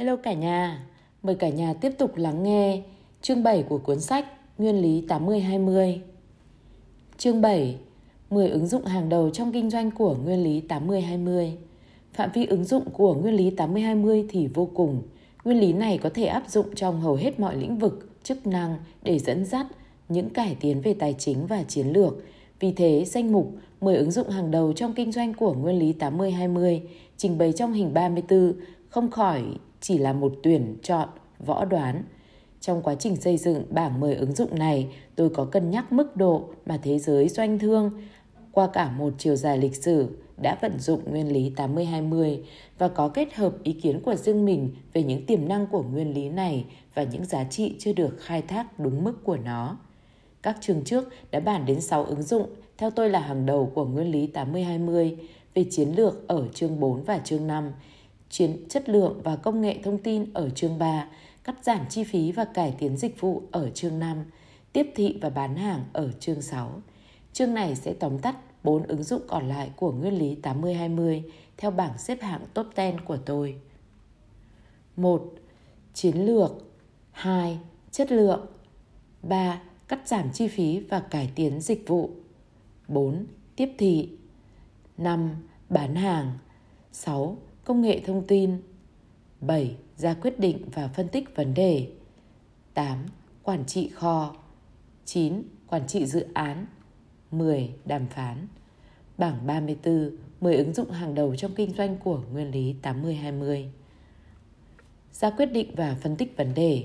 Hello cả nhà, mời cả nhà tiếp tục lắng nghe chương 7 của cuốn sách Nguyên lý 80-20. Chương 7 10 ứng dụng hàng đầu trong kinh doanh của nguyên lý 80-20. Phạm vi ứng dụng của nguyên lý 80-20 thì vô cùng. Nguyên lý này có thể áp dụng trong hầu hết mọi lĩnh vực, chức năng để dẫn dắt những cải tiến về tài chính và chiến lược. Vì thế, danh mục 10 ứng dụng hàng đầu trong kinh doanh của nguyên lý 80-20 trình bày trong hình 34 không khỏi chỉ là một tuyển chọn võ đoán. Trong quá trình xây dựng bảng 10 ứng dụng này, tôi có cân nhắc mức độ mà thế giới doanh thương qua cả một chiều dài lịch sử đã vận dụng nguyên lý 80-20 và có kết hợp ý kiến của riêng mình về những tiềm năng của nguyên lý này và những giá trị chưa được khai thác đúng mức của nó. Các chương trước đã bàn đến 6 ứng dụng theo tôi là hàng đầu của nguyên lý 80-20 về chiến lược ở chương 4 và chương 5, chiến chất lượng và công nghệ thông tin ở chương 3, cắt giảm chi phí và cải tiến dịch vụ ở chương 5, tiếp thị và bán hàng ở chương 6. Chương này sẽ tóm tắt 4 ứng dụng còn lại của nguyên lý 80-20 theo bảng xếp hạng top 10 của tôi. 1. Chiến lược 2. Chất lượng 3. Cắt giảm chi phí và cải tiến dịch vụ 4. Tiếp thị 5. Bán hàng 6. Công nghệ thông tin 7. Ra quyết định và phân tích vấn đề 8. Quản trị kho 9. Quản trị dự án 10. Đàm phán Bảng 34 10 ứng dụng hàng đầu trong kinh doanh của nguyên lý 80-20 Ra quyết định và phân tích vấn đề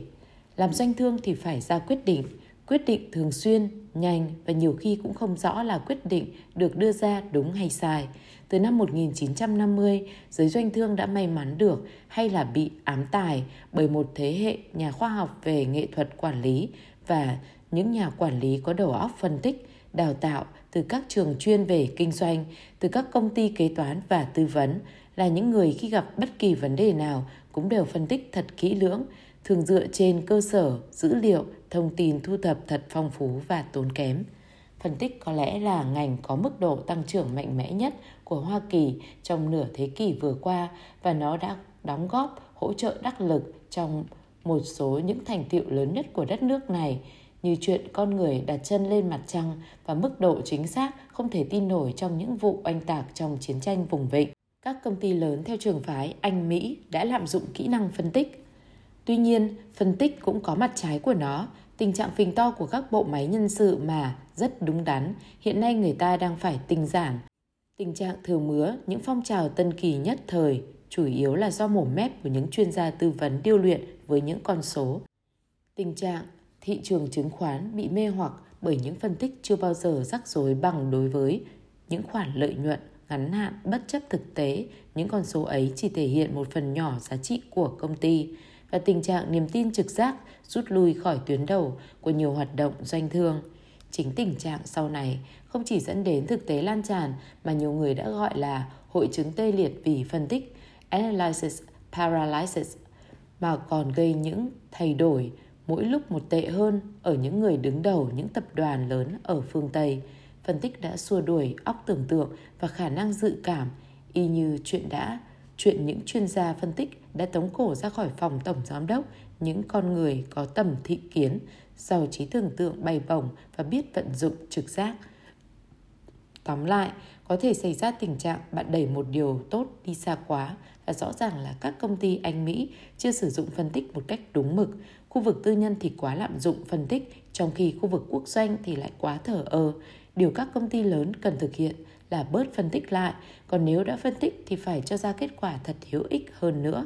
Làm doanh thương thì phải ra quyết định Quyết định thường xuyên, nhanh và nhiều khi cũng không rõ là quyết định được đưa ra đúng hay sai. Từ năm 1950, giới doanh thương đã may mắn được hay là bị ám tài bởi một thế hệ nhà khoa học về nghệ thuật quản lý và những nhà quản lý có đầu óc phân tích, đào tạo từ các trường chuyên về kinh doanh, từ các công ty kế toán và tư vấn là những người khi gặp bất kỳ vấn đề nào cũng đều phân tích thật kỹ lưỡng, thường dựa trên cơ sở dữ liệu, thông tin thu thập thật phong phú và tốn kém. Phân tích có lẽ là ngành có mức độ tăng trưởng mạnh mẽ nhất của Hoa Kỳ trong nửa thế kỷ vừa qua và nó đã đóng góp hỗ trợ đắc lực trong một số những thành tiệu lớn nhất của đất nước này như chuyện con người đặt chân lên mặt trăng và mức độ chính xác không thể tin nổi trong những vụ oanh tạc trong chiến tranh vùng vịnh. Các công ty lớn theo trường phái Anh Mỹ đã lạm dụng kỹ năng phân tích Tuy nhiên, phân tích cũng có mặt trái của nó. Tình trạng phình to của các bộ máy nhân sự mà rất đúng đắn, hiện nay người ta đang phải tinh giản. Tình trạng thừa mứa, những phong trào tân kỳ nhất thời, chủ yếu là do mổ mép của những chuyên gia tư vấn điêu luyện với những con số. Tình trạng thị trường chứng khoán bị mê hoặc bởi những phân tích chưa bao giờ rắc rối bằng đối với những khoản lợi nhuận ngắn hạn bất chấp thực tế, những con số ấy chỉ thể hiện một phần nhỏ giá trị của công ty và tình trạng niềm tin trực giác rút lui khỏi tuyến đầu của nhiều hoạt động doanh thương. Chính tình trạng sau này không chỉ dẫn đến thực tế lan tràn mà nhiều người đã gọi là hội chứng tê liệt vì phân tích analysis paralysis mà còn gây những thay đổi mỗi lúc một tệ hơn ở những người đứng đầu những tập đoàn lớn ở phương Tây. Phân tích đã xua đuổi óc tưởng tượng và khả năng dự cảm y như chuyện đã chuyện những chuyên gia phân tích đã tống cổ ra khỏi phòng tổng giám đốc những con người có tầm thị kiến, giàu trí tưởng tượng bày bổng và biết vận dụng trực giác. Tóm lại, có thể xảy ra tình trạng bạn đẩy một điều tốt đi xa quá và rõ ràng là các công ty Anh Mỹ chưa sử dụng phân tích một cách đúng mực. Khu vực tư nhân thì quá lạm dụng phân tích, trong khi khu vực quốc doanh thì lại quá thở ơ. Điều các công ty lớn cần thực hiện là bớt phân tích lại, còn nếu đã phân tích thì phải cho ra kết quả thật hữu ích hơn nữa.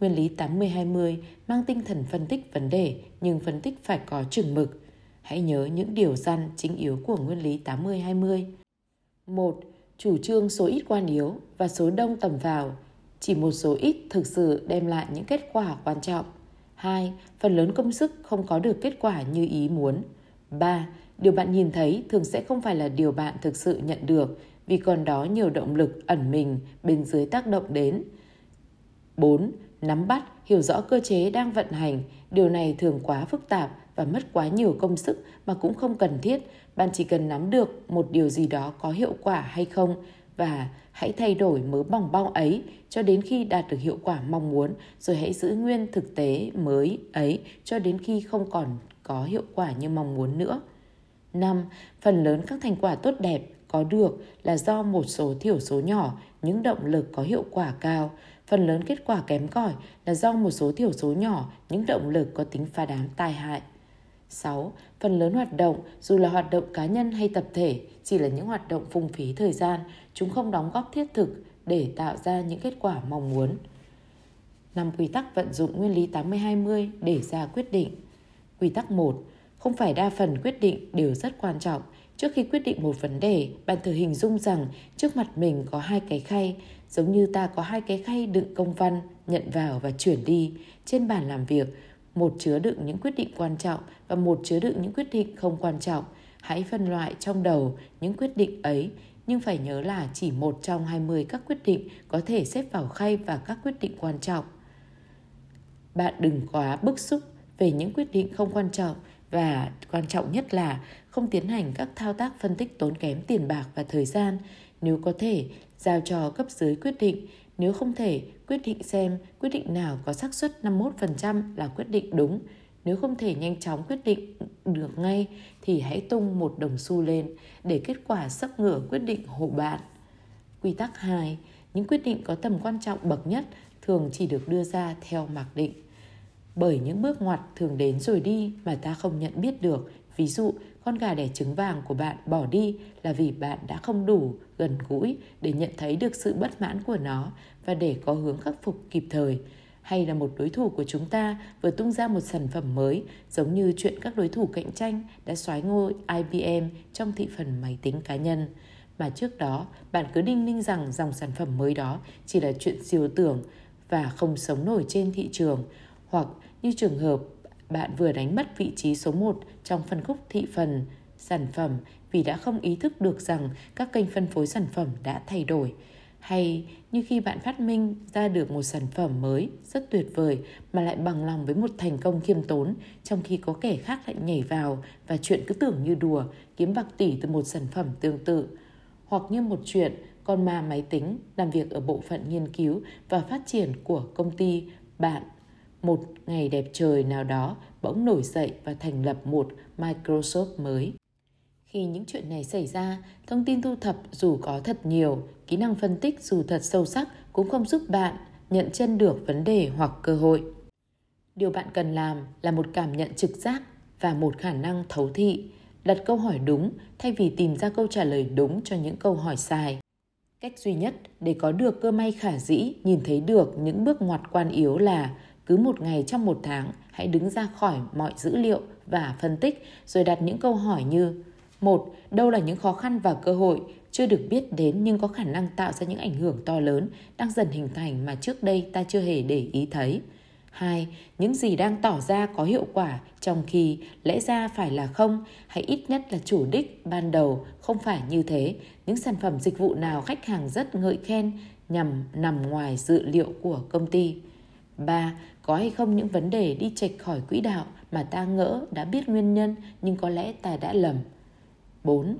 Nguyên lý 80-20 mang tinh thần phân tích vấn đề, nhưng phân tích phải có chừng mực. Hãy nhớ những điều răn chính yếu của nguyên lý 80-20. 1. Chủ trương số ít quan yếu và số đông tầm vào. Chỉ một số ít thực sự đem lại những kết quả quan trọng. 2. Phần lớn công sức không có được kết quả như ý muốn. 3. Điều bạn nhìn thấy thường sẽ không phải là điều bạn thực sự nhận được, vì còn đó nhiều động lực ẩn mình bên dưới tác động đến. 4. Nắm bắt, hiểu rõ cơ chế đang vận hành, điều này thường quá phức tạp và mất quá nhiều công sức mà cũng không cần thiết. Bạn chỉ cần nắm được một điều gì đó có hiệu quả hay không và hãy thay đổi mớ bỏng bao ấy cho đến khi đạt được hiệu quả mong muốn rồi hãy giữ nguyên thực tế mới ấy cho đến khi không còn có hiệu quả như mong muốn nữa. 5. Phần lớn các thành quả tốt đẹp có được là do một số thiểu số nhỏ những động lực có hiệu quả cao. Phần lớn kết quả kém cỏi là do một số thiểu số nhỏ những động lực có tính phá đám tai hại. 6. Phần lớn hoạt động, dù là hoạt động cá nhân hay tập thể, chỉ là những hoạt động phung phí thời gian, chúng không đóng góp thiết thực để tạo ra những kết quả mong muốn. Năm quy tắc vận dụng nguyên lý 80-20 để ra quyết định. Quy tắc 1. Không phải đa phần quyết định đều rất quan trọng. Trước khi quyết định một vấn đề, bạn thử hình dung rằng trước mặt mình có hai cái khay, giống như ta có hai cái khay đựng công văn, nhận vào và chuyển đi. Trên bàn làm việc, một chứa đựng những quyết định quan trọng và một chứa đựng những quyết định không quan trọng. Hãy phân loại trong đầu những quyết định ấy, nhưng phải nhớ là chỉ một trong 20 các quyết định có thể xếp vào khay và các quyết định quan trọng. Bạn đừng quá bức xúc về những quyết định không quan trọng và quan trọng nhất là không tiến hành các thao tác phân tích tốn kém tiền bạc và thời gian. Nếu có thể, giao cho cấp dưới quyết định. Nếu không thể, quyết định xem quyết định nào có xác suất 51% là quyết định đúng. Nếu không thể nhanh chóng quyết định được ngay thì hãy tung một đồng xu lên để kết quả sắp ngửa quyết định hộ bạn. Quy tắc 2. Những quyết định có tầm quan trọng bậc nhất thường chỉ được đưa ra theo mặc định. Bởi những bước ngoặt thường đến rồi đi mà ta không nhận biết được. Ví dụ, con gà đẻ trứng vàng của bạn bỏ đi là vì bạn đã không đủ gần gũi để nhận thấy được sự bất mãn của nó và để có hướng khắc phục kịp thời. Hay là một đối thủ của chúng ta vừa tung ra một sản phẩm mới giống như chuyện các đối thủ cạnh tranh đã xoái ngôi IBM trong thị phần máy tính cá nhân. Mà trước đó bạn cứ đinh ninh rằng dòng sản phẩm mới đó chỉ là chuyện siêu tưởng và không sống nổi trên thị trường. Hoặc như trường hợp bạn vừa đánh mất vị trí số 1 trong phân khúc thị phần, sản phẩm vì đã không ý thức được rằng các kênh phân phối sản phẩm đã thay đổi. Hay như khi bạn phát minh ra được một sản phẩm mới rất tuyệt vời mà lại bằng lòng với một thành công khiêm tốn, trong khi có kẻ khác lại nhảy vào và chuyện cứ tưởng như đùa, kiếm bạc tỷ từ một sản phẩm tương tự. Hoặc như một chuyện, con ma máy tính làm việc ở bộ phận nghiên cứu và phát triển của công ty bạn một ngày đẹp trời nào đó bỗng nổi dậy và thành lập một Microsoft mới. Khi những chuyện này xảy ra, thông tin thu thập dù có thật nhiều, kỹ năng phân tích dù thật sâu sắc cũng không giúp bạn nhận chân được vấn đề hoặc cơ hội. Điều bạn cần làm là một cảm nhận trực giác và một khả năng thấu thị, đặt câu hỏi đúng thay vì tìm ra câu trả lời đúng cho những câu hỏi sai. Cách duy nhất để có được cơ may khả dĩ nhìn thấy được những bước ngoặt quan yếu là cứ một ngày trong một tháng, hãy đứng ra khỏi mọi dữ liệu và phân tích, rồi đặt những câu hỏi như, một, đâu là những khó khăn và cơ hội chưa được biết đến nhưng có khả năng tạo ra những ảnh hưởng to lớn đang dần hình thành mà trước đây ta chưa hề để ý thấy. Hai, những gì đang tỏ ra có hiệu quả trong khi lẽ ra phải là không hay ít nhất là chủ đích ban đầu không phải như thế. Những sản phẩm dịch vụ nào khách hàng rất ngợi khen nhằm nằm ngoài dự liệu của công ty. 3. Có hay không những vấn đề đi chệch khỏi quỹ đạo mà ta ngỡ đã biết nguyên nhân nhưng có lẽ ta đã lầm. 4.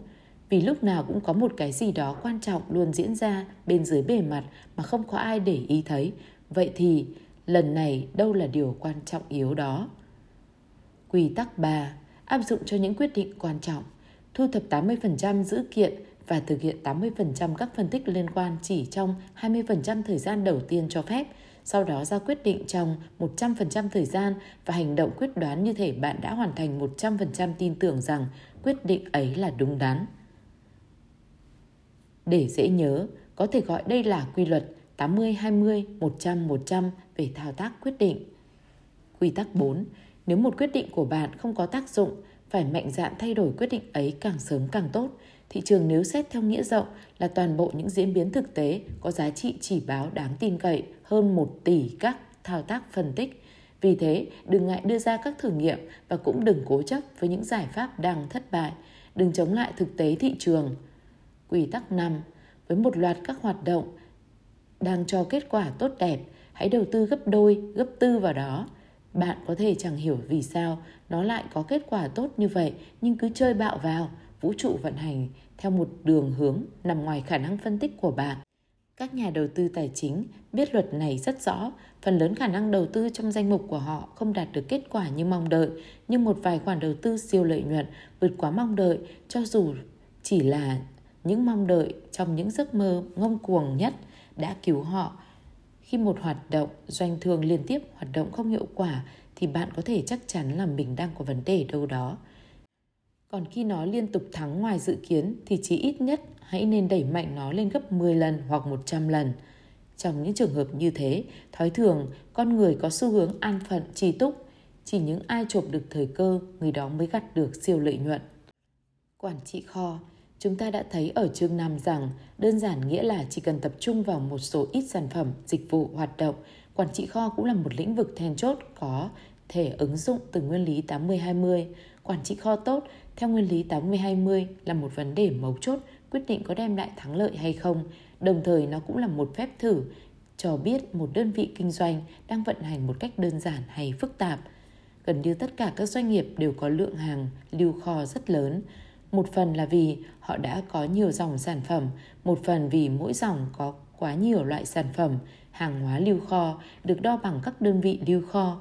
Vì lúc nào cũng có một cái gì đó quan trọng luôn diễn ra bên dưới bề mặt mà không có ai để ý thấy. Vậy thì lần này đâu là điều quan trọng yếu đó? Quy tắc 3. Áp dụng cho những quyết định quan trọng. Thu thập 80% dữ kiện và thực hiện 80% các phân tích liên quan chỉ trong 20% thời gian đầu tiên cho phép – sau đó ra quyết định trong 100% thời gian và hành động quyết đoán như thể bạn đã hoàn thành 100% tin tưởng rằng quyết định ấy là đúng đắn. Để dễ nhớ, có thể gọi đây là quy luật 80-20, 100-100 về thao tác quyết định. Quy tắc 4. Nếu một quyết định của bạn không có tác dụng, phải mạnh dạn thay đổi quyết định ấy càng sớm càng tốt. Thị trường nếu xét theo nghĩa rộng là toàn bộ những diễn biến thực tế có giá trị chỉ báo đáng tin cậy hơn 1 tỷ các thao tác phân tích. Vì thế, đừng ngại đưa ra các thử nghiệm và cũng đừng cố chấp với những giải pháp đang thất bại. Đừng chống lại thực tế thị trường. Quy tắc 5. Với một loạt các hoạt động đang cho kết quả tốt đẹp, hãy đầu tư gấp đôi, gấp tư vào đó. Bạn có thể chẳng hiểu vì sao nó lại có kết quả tốt như vậy nhưng cứ chơi bạo vào vũ trụ vận hành theo một đường hướng nằm ngoài khả năng phân tích của bạn. Các nhà đầu tư tài chính biết luật này rất rõ, phần lớn khả năng đầu tư trong danh mục của họ không đạt được kết quả như mong đợi, nhưng một vài khoản đầu tư siêu lợi nhuận vượt quá mong đợi cho dù chỉ là những mong đợi trong những giấc mơ ngông cuồng nhất đã cứu họ. Khi một hoạt động doanh thương liên tiếp hoạt động không hiệu quả thì bạn có thể chắc chắn là mình đang có vấn đề đâu đó. Còn khi nó liên tục thắng ngoài dự kiến thì chỉ ít nhất hãy nên đẩy mạnh nó lên gấp 10 lần hoặc 100 lần. Trong những trường hợp như thế, thói thường con người có xu hướng an phận trì túc, chỉ những ai chộp được thời cơ, người đó mới gặt được siêu lợi nhuận. Quản trị kho Chúng ta đã thấy ở chương 5 rằng đơn giản nghĩa là chỉ cần tập trung vào một số ít sản phẩm, dịch vụ, hoạt động, quản trị kho cũng là một lĩnh vực then chốt có thể ứng dụng từ nguyên lý 80-20. Quản trị kho tốt theo nguyên lý 80-20 là một vấn đề mấu chốt quyết định có đem lại thắng lợi hay không. Đồng thời nó cũng là một phép thử cho biết một đơn vị kinh doanh đang vận hành một cách đơn giản hay phức tạp. Gần như tất cả các doanh nghiệp đều có lượng hàng lưu kho rất lớn. Một phần là vì họ đã có nhiều dòng sản phẩm, một phần vì mỗi dòng có quá nhiều loại sản phẩm, hàng hóa lưu kho được đo bằng các đơn vị lưu kho.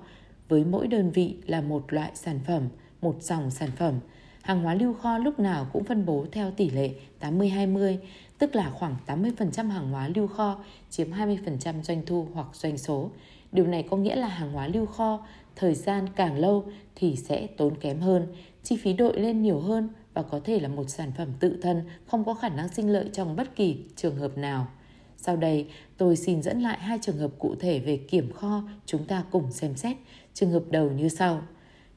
Với mỗi đơn vị là một loại sản phẩm, một dòng sản phẩm. Hàng hóa lưu kho lúc nào cũng phân bố theo tỷ lệ 80-20, tức là khoảng 80% hàng hóa lưu kho chiếm 20% doanh thu hoặc doanh số. Điều này có nghĩa là hàng hóa lưu kho thời gian càng lâu thì sẽ tốn kém hơn, chi phí đội lên nhiều hơn và có thể là một sản phẩm tự thân không có khả năng sinh lợi trong bất kỳ trường hợp nào. Sau đây, tôi xin dẫn lại hai trường hợp cụ thể về kiểm kho chúng ta cùng xem xét. Trường hợp đầu như sau.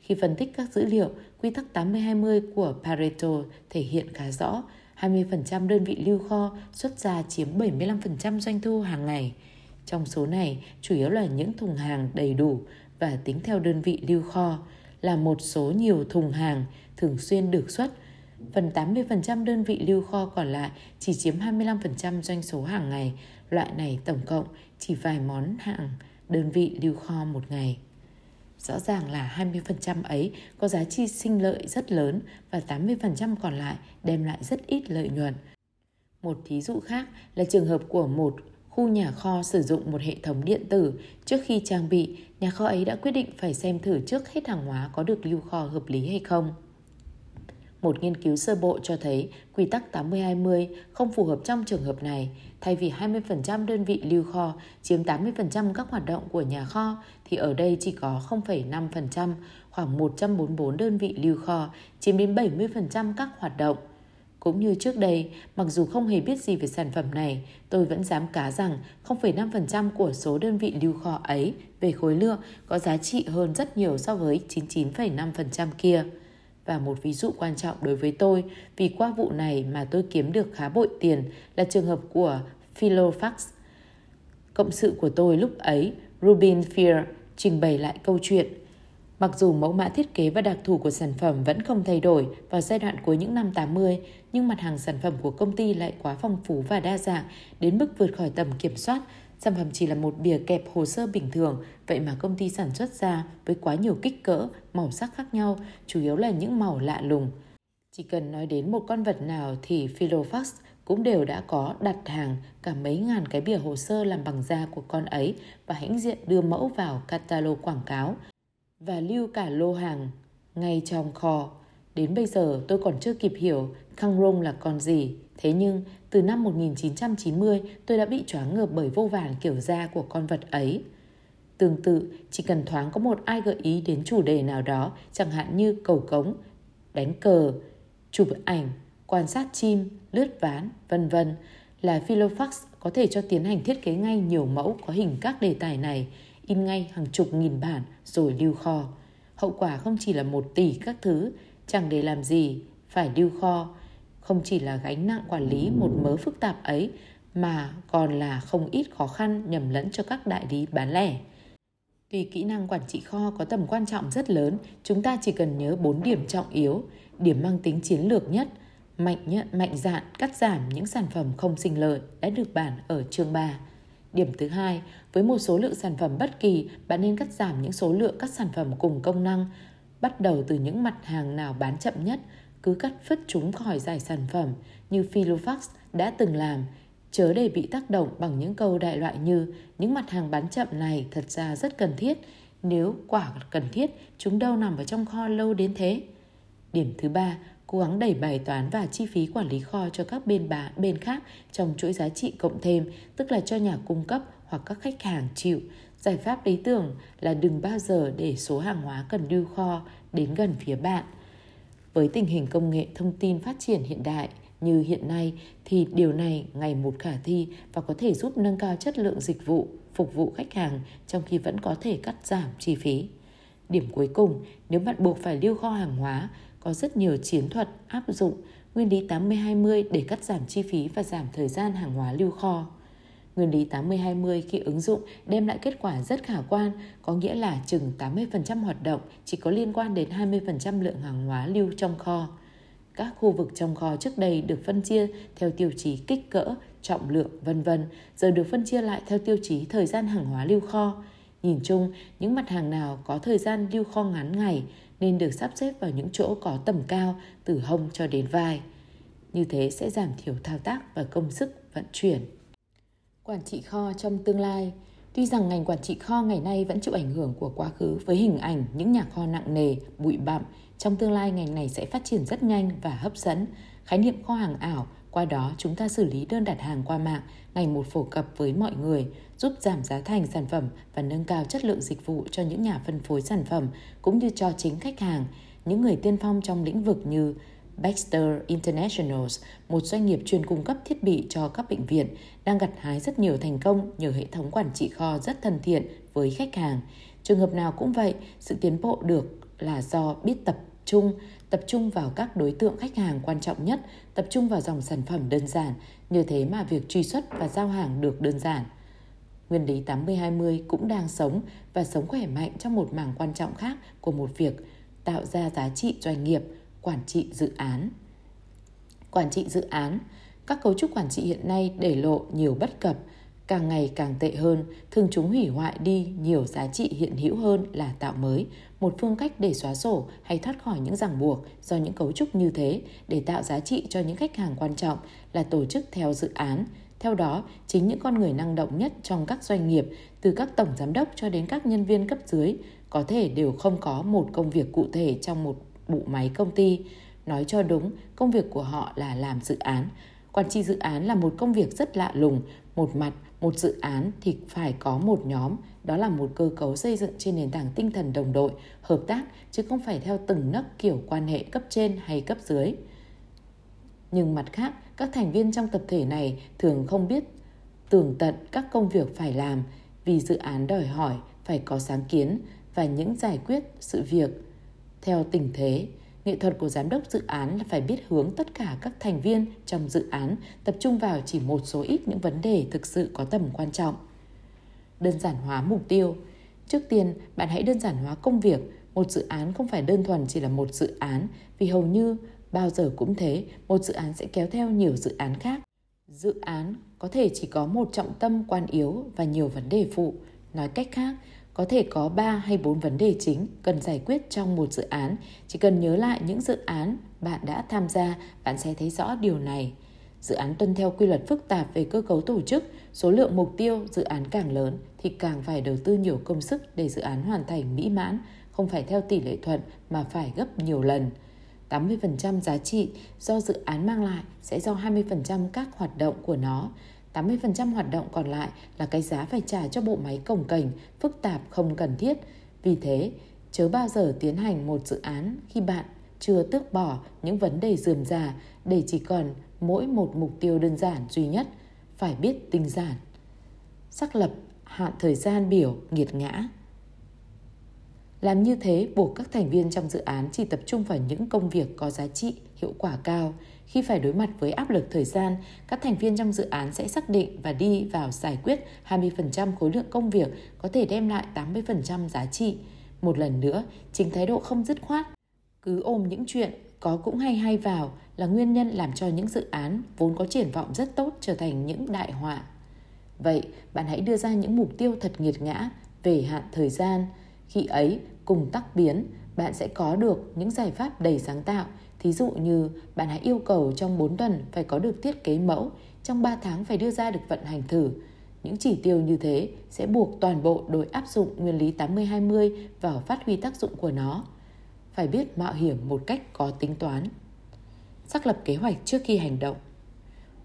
Khi phân tích các dữ liệu, quy tắc 80-20 của Pareto thể hiện khá rõ 20% đơn vị lưu kho xuất ra chiếm 75% doanh thu hàng ngày. Trong số này, chủ yếu là những thùng hàng đầy đủ và tính theo đơn vị lưu kho, là một số nhiều thùng hàng thường xuyên được xuất – Phần 80% đơn vị lưu kho còn lại chỉ chiếm 25% doanh số hàng ngày. Loại này tổng cộng chỉ vài món hàng đơn vị lưu kho một ngày. Rõ ràng là 20% ấy có giá trị sinh lợi rất lớn và 80% còn lại đem lại rất ít lợi nhuận. Một thí dụ khác là trường hợp của một khu nhà kho sử dụng một hệ thống điện tử. Trước khi trang bị, nhà kho ấy đã quyết định phải xem thử trước hết hàng hóa có được lưu kho hợp lý hay không. Một nghiên cứu sơ bộ cho thấy quy tắc 80-20 không phù hợp trong trường hợp này. Thay vì 20% đơn vị lưu kho chiếm 80% các hoạt động của nhà kho, thì ở đây chỉ có 0,5%, khoảng 144 đơn vị lưu kho chiếm đến 70% các hoạt động. Cũng như trước đây, mặc dù không hề biết gì về sản phẩm này, tôi vẫn dám cá rằng 0,5% của số đơn vị lưu kho ấy về khối lượng có giá trị hơn rất nhiều so với 99,5% kia. Và một ví dụ quan trọng đối với tôi vì qua vụ này mà tôi kiếm được khá bội tiền là trường hợp của Philofax. Cộng sự của tôi lúc ấy, Rubin Fear, trình bày lại câu chuyện. Mặc dù mẫu mã thiết kế và đặc thù của sản phẩm vẫn không thay đổi vào giai đoạn cuối những năm 80, nhưng mặt hàng sản phẩm của công ty lại quá phong phú và đa dạng đến mức vượt khỏi tầm kiểm soát Sản phẩm chỉ là một bìa kẹp hồ sơ bình thường, vậy mà công ty sản xuất ra với quá nhiều kích cỡ, màu sắc khác nhau, chủ yếu là những màu lạ lùng. Chỉ cần nói đến một con vật nào thì Philofax cũng đều đã có đặt hàng cả mấy ngàn cái bìa hồ sơ làm bằng da của con ấy và hãnh diện đưa mẫu vào catalog quảng cáo và lưu cả lô hàng ngay trong kho. Đến bây giờ tôi còn chưa kịp hiểu khang rong là con gì. Thế nhưng từ năm 1990 tôi đã bị choáng ngợp bởi vô vàn kiểu da của con vật ấy. Tương tự, chỉ cần thoáng có một ai gợi ý đến chủ đề nào đó, chẳng hạn như cầu cống, đánh cờ, chụp ảnh, quan sát chim, lướt ván, vân vân là Philofax có thể cho tiến hành thiết kế ngay nhiều mẫu có hình các đề tài này, in ngay hàng chục nghìn bản rồi lưu kho. Hậu quả không chỉ là một tỷ các thứ, chẳng để làm gì, phải lưu kho, không chỉ là gánh nặng quản lý một mớ phức tạp ấy mà còn là không ít khó khăn nhầm lẫn cho các đại lý bán lẻ. Tuy kỹ năng quản trị kho có tầm quan trọng rất lớn, chúng ta chỉ cần nhớ 4 điểm trọng yếu, điểm mang tính chiến lược nhất, mạnh nhận mạnh dạn cắt giảm những sản phẩm không sinh lợi đã được bản ở chương 3. Điểm thứ hai, với một số lượng sản phẩm bất kỳ, bạn nên cắt giảm những số lượng các sản phẩm cùng công năng, bắt đầu từ những mặt hàng nào bán chậm nhất, cứ cắt phứt chúng khỏi giải sản phẩm như Filofax đã từng làm, chớ để bị tác động bằng những câu đại loại như những mặt hàng bán chậm này thật ra rất cần thiết, nếu quả cần thiết, chúng đâu nằm ở trong kho lâu đến thế. Điểm thứ ba, cố gắng đẩy bài toán và chi phí quản lý kho cho các bên bán bên khác trong chuỗi giá trị cộng thêm, tức là cho nhà cung cấp hoặc các khách hàng chịu. Giải pháp lý tưởng là đừng bao giờ để số hàng hóa cần lưu kho đến gần phía bạn. Với tình hình công nghệ thông tin phát triển hiện đại như hiện nay thì điều này ngày một khả thi và có thể giúp nâng cao chất lượng dịch vụ phục vụ khách hàng trong khi vẫn có thể cắt giảm chi phí. Điểm cuối cùng, nếu bạn buộc phải lưu kho hàng hóa, có rất nhiều chiến thuật áp dụng nguyên lý 80-20 để cắt giảm chi phí và giảm thời gian hàng hóa lưu kho. Nguyên lý 80-20 khi ứng dụng đem lại kết quả rất khả quan, có nghĩa là chừng 80% hoạt động chỉ có liên quan đến 20% lượng hàng hóa lưu trong kho. Các khu vực trong kho trước đây được phân chia theo tiêu chí kích cỡ, trọng lượng, vân vân, giờ được phân chia lại theo tiêu chí thời gian hàng hóa lưu kho. Nhìn chung, những mặt hàng nào có thời gian lưu kho ngắn ngày nên được sắp xếp vào những chỗ có tầm cao từ hông cho đến vai. Như thế sẽ giảm thiểu thao tác và công sức vận chuyển. Quản trị kho trong tương lai Tuy rằng ngành quản trị kho ngày nay vẫn chịu ảnh hưởng của quá khứ với hình ảnh những nhà kho nặng nề, bụi bặm, trong tương lai ngành này sẽ phát triển rất nhanh và hấp dẫn. Khái niệm kho hàng ảo, qua đó chúng ta xử lý đơn đặt hàng qua mạng ngày một phổ cập với mọi người, giúp giảm giá thành sản phẩm và nâng cao chất lượng dịch vụ cho những nhà phân phối sản phẩm cũng như cho chính khách hàng, những người tiên phong trong lĩnh vực như Baxter Internationals một doanh nghiệp chuyên cung cấp thiết bị cho các bệnh viện, đang gặt hái rất nhiều thành công nhờ hệ thống quản trị kho rất thân thiện với khách hàng. Trường hợp nào cũng vậy, sự tiến bộ được là do biết tập trung, tập trung vào các đối tượng khách hàng quan trọng nhất, tập trung vào dòng sản phẩm đơn giản, như thế mà việc truy xuất và giao hàng được đơn giản. Nguyên lý 80-20 cũng đang sống và sống khỏe mạnh trong một mảng quan trọng khác của một việc tạo ra giá trị doanh nghiệp, quản trị dự án. Quản trị dự án, các cấu trúc quản trị hiện nay để lộ nhiều bất cập, càng ngày càng tệ hơn, thường chúng hủy hoại đi nhiều giá trị hiện hữu hơn là tạo mới, một phương cách để xóa sổ hay thoát khỏi những ràng buộc do những cấu trúc như thế để tạo giá trị cho những khách hàng quan trọng là tổ chức theo dự án. Theo đó, chính những con người năng động nhất trong các doanh nghiệp, từ các tổng giám đốc cho đến các nhân viên cấp dưới, có thể đều không có một công việc cụ thể trong một bộ máy công ty. Nói cho đúng, công việc của họ là làm dự án. Quản trị dự án là một công việc rất lạ lùng, một mặt một dự án thì phải có một nhóm, đó là một cơ cấu xây dựng trên nền tảng tinh thần đồng đội, hợp tác chứ không phải theo từng nấc kiểu quan hệ cấp trên hay cấp dưới. Nhưng mặt khác, các thành viên trong tập thể này thường không biết tường tận các công việc phải làm vì dự án đòi hỏi phải có sáng kiến và những giải quyết sự việc theo tình thế Nghệ thuật của giám đốc dự án là phải biết hướng tất cả các thành viên trong dự án tập trung vào chỉ một số ít những vấn đề thực sự có tầm quan trọng. Đơn giản hóa mục tiêu. Trước tiên, bạn hãy đơn giản hóa công việc. Một dự án không phải đơn thuần chỉ là một dự án, vì hầu như bao giờ cũng thế, một dự án sẽ kéo theo nhiều dự án khác. Dự án có thể chỉ có một trọng tâm quan yếu và nhiều vấn đề phụ. Nói cách khác, có thể có 3 hay 4 vấn đề chính cần giải quyết trong một dự án. Chỉ cần nhớ lại những dự án bạn đã tham gia, bạn sẽ thấy rõ điều này. Dự án tuân theo quy luật phức tạp về cơ cấu tổ chức, số lượng mục tiêu dự án càng lớn thì càng phải đầu tư nhiều công sức để dự án hoàn thành mỹ mãn, không phải theo tỷ lệ thuận mà phải gấp nhiều lần. 80% giá trị do dự án mang lại sẽ do 20% các hoạt động của nó 80% hoạt động còn lại là cái giá phải trả cho bộ máy cồng kềnh, phức tạp không cần thiết. Vì thế, chớ bao giờ tiến hành một dự án khi bạn chưa tước bỏ những vấn đề dườm già để chỉ còn mỗi một mục tiêu đơn giản duy nhất, phải biết tinh giản. Xác lập hạn thời gian biểu nghiệt ngã. Làm như thế buộc các thành viên trong dự án chỉ tập trung vào những công việc có giá trị, hiệu quả cao, khi phải đối mặt với áp lực thời gian, các thành viên trong dự án sẽ xác định và đi vào giải quyết 20% khối lượng công việc có thể đem lại 80% giá trị. Một lần nữa, chính thái độ không dứt khoát. Cứ ôm những chuyện có cũng hay hay vào là nguyên nhân làm cho những dự án vốn có triển vọng rất tốt trở thành những đại họa. Vậy, bạn hãy đưa ra những mục tiêu thật nghiệt ngã về hạn thời gian. Khi ấy, cùng tắc biến, bạn sẽ có được những giải pháp đầy sáng tạo Thí dụ như bạn hãy yêu cầu trong 4 tuần phải có được thiết kế mẫu, trong 3 tháng phải đưa ra được vận hành thử. Những chỉ tiêu như thế sẽ buộc toàn bộ đội áp dụng nguyên lý 80-20 vào phát huy tác dụng của nó. Phải biết mạo hiểm một cách có tính toán. Xác lập kế hoạch trước khi hành động.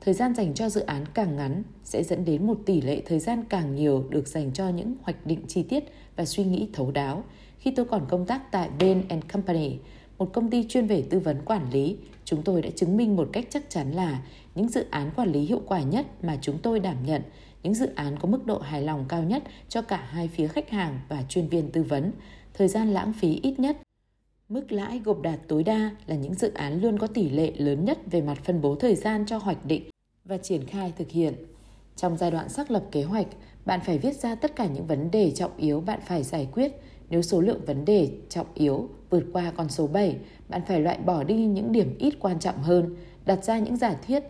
Thời gian dành cho dự án càng ngắn sẽ dẫn đến một tỷ lệ thời gian càng nhiều được dành cho những hoạch định chi tiết và suy nghĩ thấu đáo. Khi tôi còn công tác tại Bain Company, một công ty chuyên về tư vấn quản lý, chúng tôi đã chứng minh một cách chắc chắn là những dự án quản lý hiệu quả nhất mà chúng tôi đảm nhận, những dự án có mức độ hài lòng cao nhất cho cả hai phía khách hàng và chuyên viên tư vấn, thời gian lãng phí ít nhất. Mức lãi gộp đạt tối đa là những dự án luôn có tỷ lệ lớn nhất về mặt phân bố thời gian cho hoạch định và triển khai thực hiện. Trong giai đoạn xác lập kế hoạch, bạn phải viết ra tất cả những vấn đề trọng yếu bạn phải giải quyết. Nếu số lượng vấn đề trọng yếu vượt qua con số 7, bạn phải loại bỏ đi những điểm ít quan trọng hơn, đặt ra những giả thiết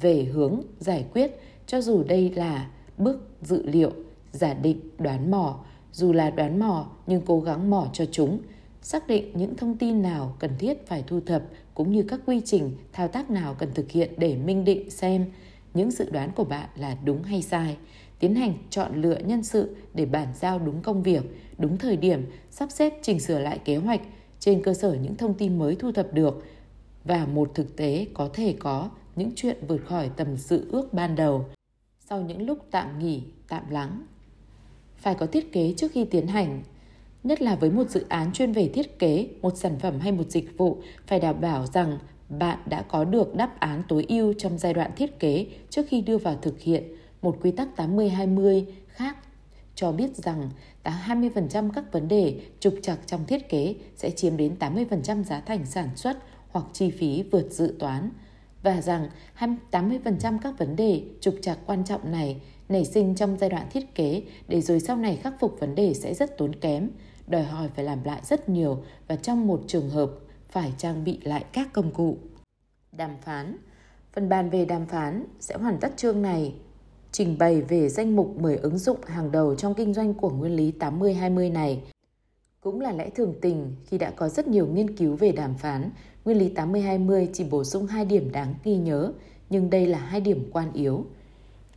về hướng giải quyết. Cho dù đây là bước dự liệu, giả định, đoán mò, dù là đoán mò nhưng cố gắng mò cho chúng, xác định những thông tin nào cần thiết phải thu thập cũng như các quy trình, thao tác nào cần thực hiện để minh định xem những dự đoán của bạn là đúng hay sai. Tiến hành chọn lựa nhân sự để bàn giao đúng công việc, đúng thời điểm, sắp xếp chỉnh sửa lại kế hoạch trên cơ sở những thông tin mới thu thập được và một thực tế có thể có những chuyện vượt khỏi tầm dự ước ban đầu. Sau những lúc tạm nghỉ, tạm lắng, phải có thiết kế trước khi tiến hành, nhất là với một dự án chuyên về thiết kế, một sản phẩm hay một dịch vụ, phải đảm bảo rằng bạn đã có được đáp án tối ưu trong giai đoạn thiết kế trước khi đưa vào thực hiện một quy tắc 80-20 khác cho biết rằng 20% các vấn đề trục trặc trong thiết kế sẽ chiếm đến 80% giá thành sản xuất hoặc chi phí vượt dự toán. Và rằng 80% các vấn đề trục trặc quan trọng này nảy sinh trong giai đoạn thiết kế để rồi sau này khắc phục vấn đề sẽ rất tốn kém, đòi hỏi phải làm lại rất nhiều và trong một trường hợp phải trang bị lại các công cụ. Đàm phán. Phần bàn về đàm phán sẽ hoàn tất chương này trình bày về danh mục 10 ứng dụng hàng đầu trong kinh doanh của nguyên lý 80-20 này. Cũng là lẽ thường tình khi đã có rất nhiều nghiên cứu về đàm phán, nguyên lý 80-20 chỉ bổ sung hai điểm đáng ghi nhớ, nhưng đây là hai điểm quan yếu.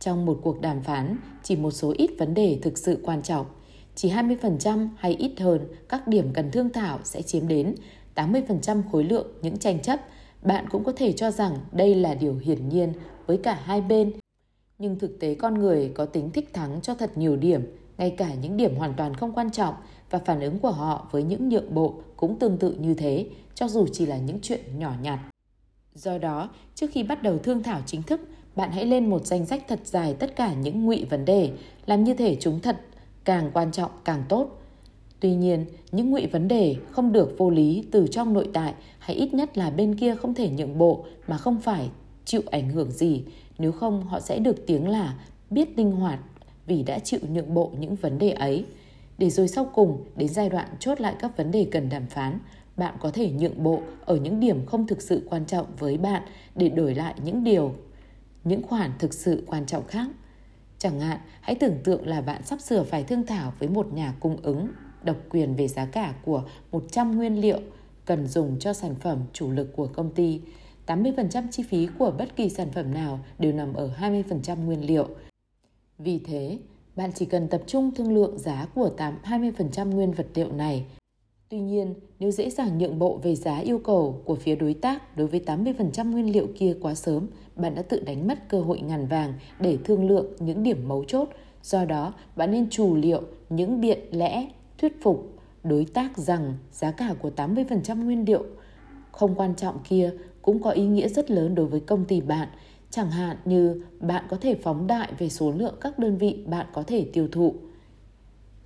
Trong một cuộc đàm phán, chỉ một số ít vấn đề thực sự quan trọng, chỉ 20% hay ít hơn các điểm cần thương thảo sẽ chiếm đến 80% khối lượng những tranh chấp. Bạn cũng có thể cho rằng đây là điều hiển nhiên với cả hai bên nhưng thực tế con người có tính thích thắng cho thật nhiều điểm, ngay cả những điểm hoàn toàn không quan trọng và phản ứng của họ với những nhượng bộ cũng tương tự như thế, cho dù chỉ là những chuyện nhỏ nhặt. Do đó, trước khi bắt đầu thương thảo chính thức, bạn hãy lên một danh sách thật dài tất cả những ngụy vấn đề, làm như thể chúng thật càng quan trọng càng tốt. Tuy nhiên, những ngụy vấn đề không được vô lý từ trong nội tại hay ít nhất là bên kia không thể nhượng bộ mà không phải chịu ảnh hưởng gì nếu không họ sẽ được tiếng là biết linh hoạt vì đã chịu nhượng bộ những vấn đề ấy. Để rồi sau cùng đến giai đoạn chốt lại các vấn đề cần đàm phán, bạn có thể nhượng bộ ở những điểm không thực sự quan trọng với bạn để đổi lại những điều, những khoản thực sự quan trọng khác. Chẳng hạn, hãy tưởng tượng là bạn sắp sửa phải thương thảo với một nhà cung ứng độc quyền về giá cả của 100 nguyên liệu cần dùng cho sản phẩm chủ lực của công ty 80% chi phí của bất kỳ sản phẩm nào đều nằm ở 20% nguyên liệu. Vì thế, bạn chỉ cần tập trung thương lượng giá của 8 20% nguyên vật liệu này. Tuy nhiên, nếu dễ dàng nhượng bộ về giá yêu cầu của phía đối tác đối với 80% nguyên liệu kia quá sớm, bạn đã tự đánh mất cơ hội ngàn vàng để thương lượng những điểm mấu chốt. Do đó, bạn nên chủ liệu những biện lẽ thuyết phục đối tác rằng giá cả của 80% nguyên liệu không quan trọng kia cũng có ý nghĩa rất lớn đối với công ty bạn. Chẳng hạn như bạn có thể phóng đại về số lượng các đơn vị bạn có thể tiêu thụ.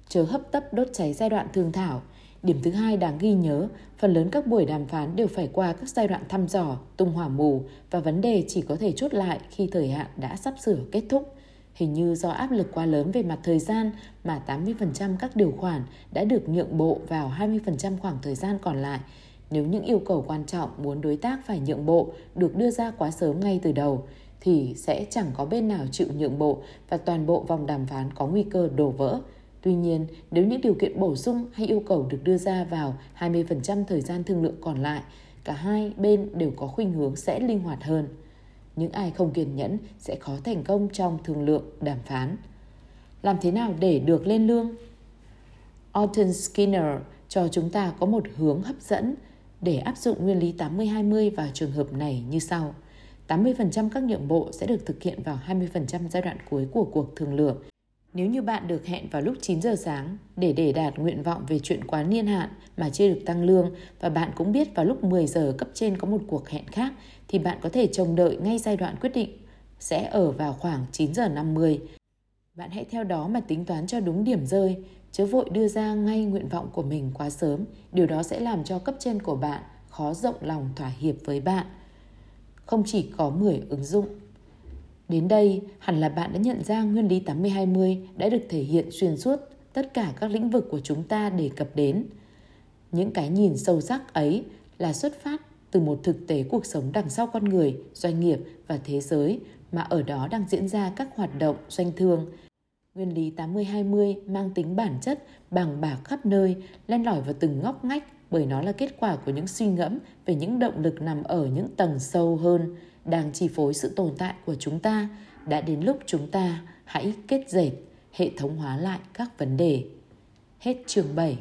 Chớ hấp tấp đốt cháy giai đoạn thương thảo. Điểm thứ hai đáng ghi nhớ, phần lớn các buổi đàm phán đều phải qua các giai đoạn thăm dò, tung hỏa mù và vấn đề chỉ có thể chốt lại khi thời hạn đã sắp sửa kết thúc. Hình như do áp lực quá lớn về mặt thời gian mà 80% các điều khoản đã được nhượng bộ vào 20% khoảng thời gian còn lại nếu những yêu cầu quan trọng muốn đối tác phải nhượng bộ được đưa ra quá sớm ngay từ đầu, thì sẽ chẳng có bên nào chịu nhượng bộ và toàn bộ vòng đàm phán có nguy cơ đổ vỡ. Tuy nhiên, nếu những điều kiện bổ sung hay yêu cầu được đưa ra vào 20% thời gian thương lượng còn lại, cả hai bên đều có khuynh hướng sẽ linh hoạt hơn. Những ai không kiên nhẫn sẽ khó thành công trong thương lượng, đàm phán. Làm thế nào để được lên lương? Alton Skinner cho chúng ta có một hướng hấp dẫn để áp dụng nguyên lý 80-20 vào trường hợp này như sau. 80% các nhượng bộ sẽ được thực hiện vào 20% giai đoạn cuối của cuộc thương lượng. Nếu như bạn được hẹn vào lúc 9 giờ sáng để để đạt nguyện vọng về chuyện quá niên hạn mà chưa được tăng lương và bạn cũng biết vào lúc 10 giờ cấp trên có một cuộc hẹn khác thì bạn có thể trông đợi ngay giai đoạn quyết định sẽ ở vào khoảng 9 giờ 50. Bạn hãy theo đó mà tính toán cho đúng điểm rơi, chớ vội đưa ra ngay nguyện vọng của mình quá sớm. Điều đó sẽ làm cho cấp trên của bạn khó rộng lòng thỏa hiệp với bạn. Không chỉ có 10 ứng dụng. Đến đây, hẳn là bạn đã nhận ra nguyên lý 80-20 đã được thể hiện xuyên suốt tất cả các lĩnh vực của chúng ta đề cập đến. Những cái nhìn sâu sắc ấy là xuất phát từ một thực tế cuộc sống đằng sau con người, doanh nghiệp và thế giới mà ở đó đang diễn ra các hoạt động doanh thương. Nguyên lý 80-20 mang tính bản chất, bằng bạc khắp nơi, len lỏi vào từng ngóc ngách bởi nó là kết quả của những suy ngẫm về những động lực nằm ở những tầng sâu hơn, đang chi phối sự tồn tại của chúng ta. Đã đến lúc chúng ta hãy kết dệt, hệ thống hóa lại các vấn đề. Hết chương 7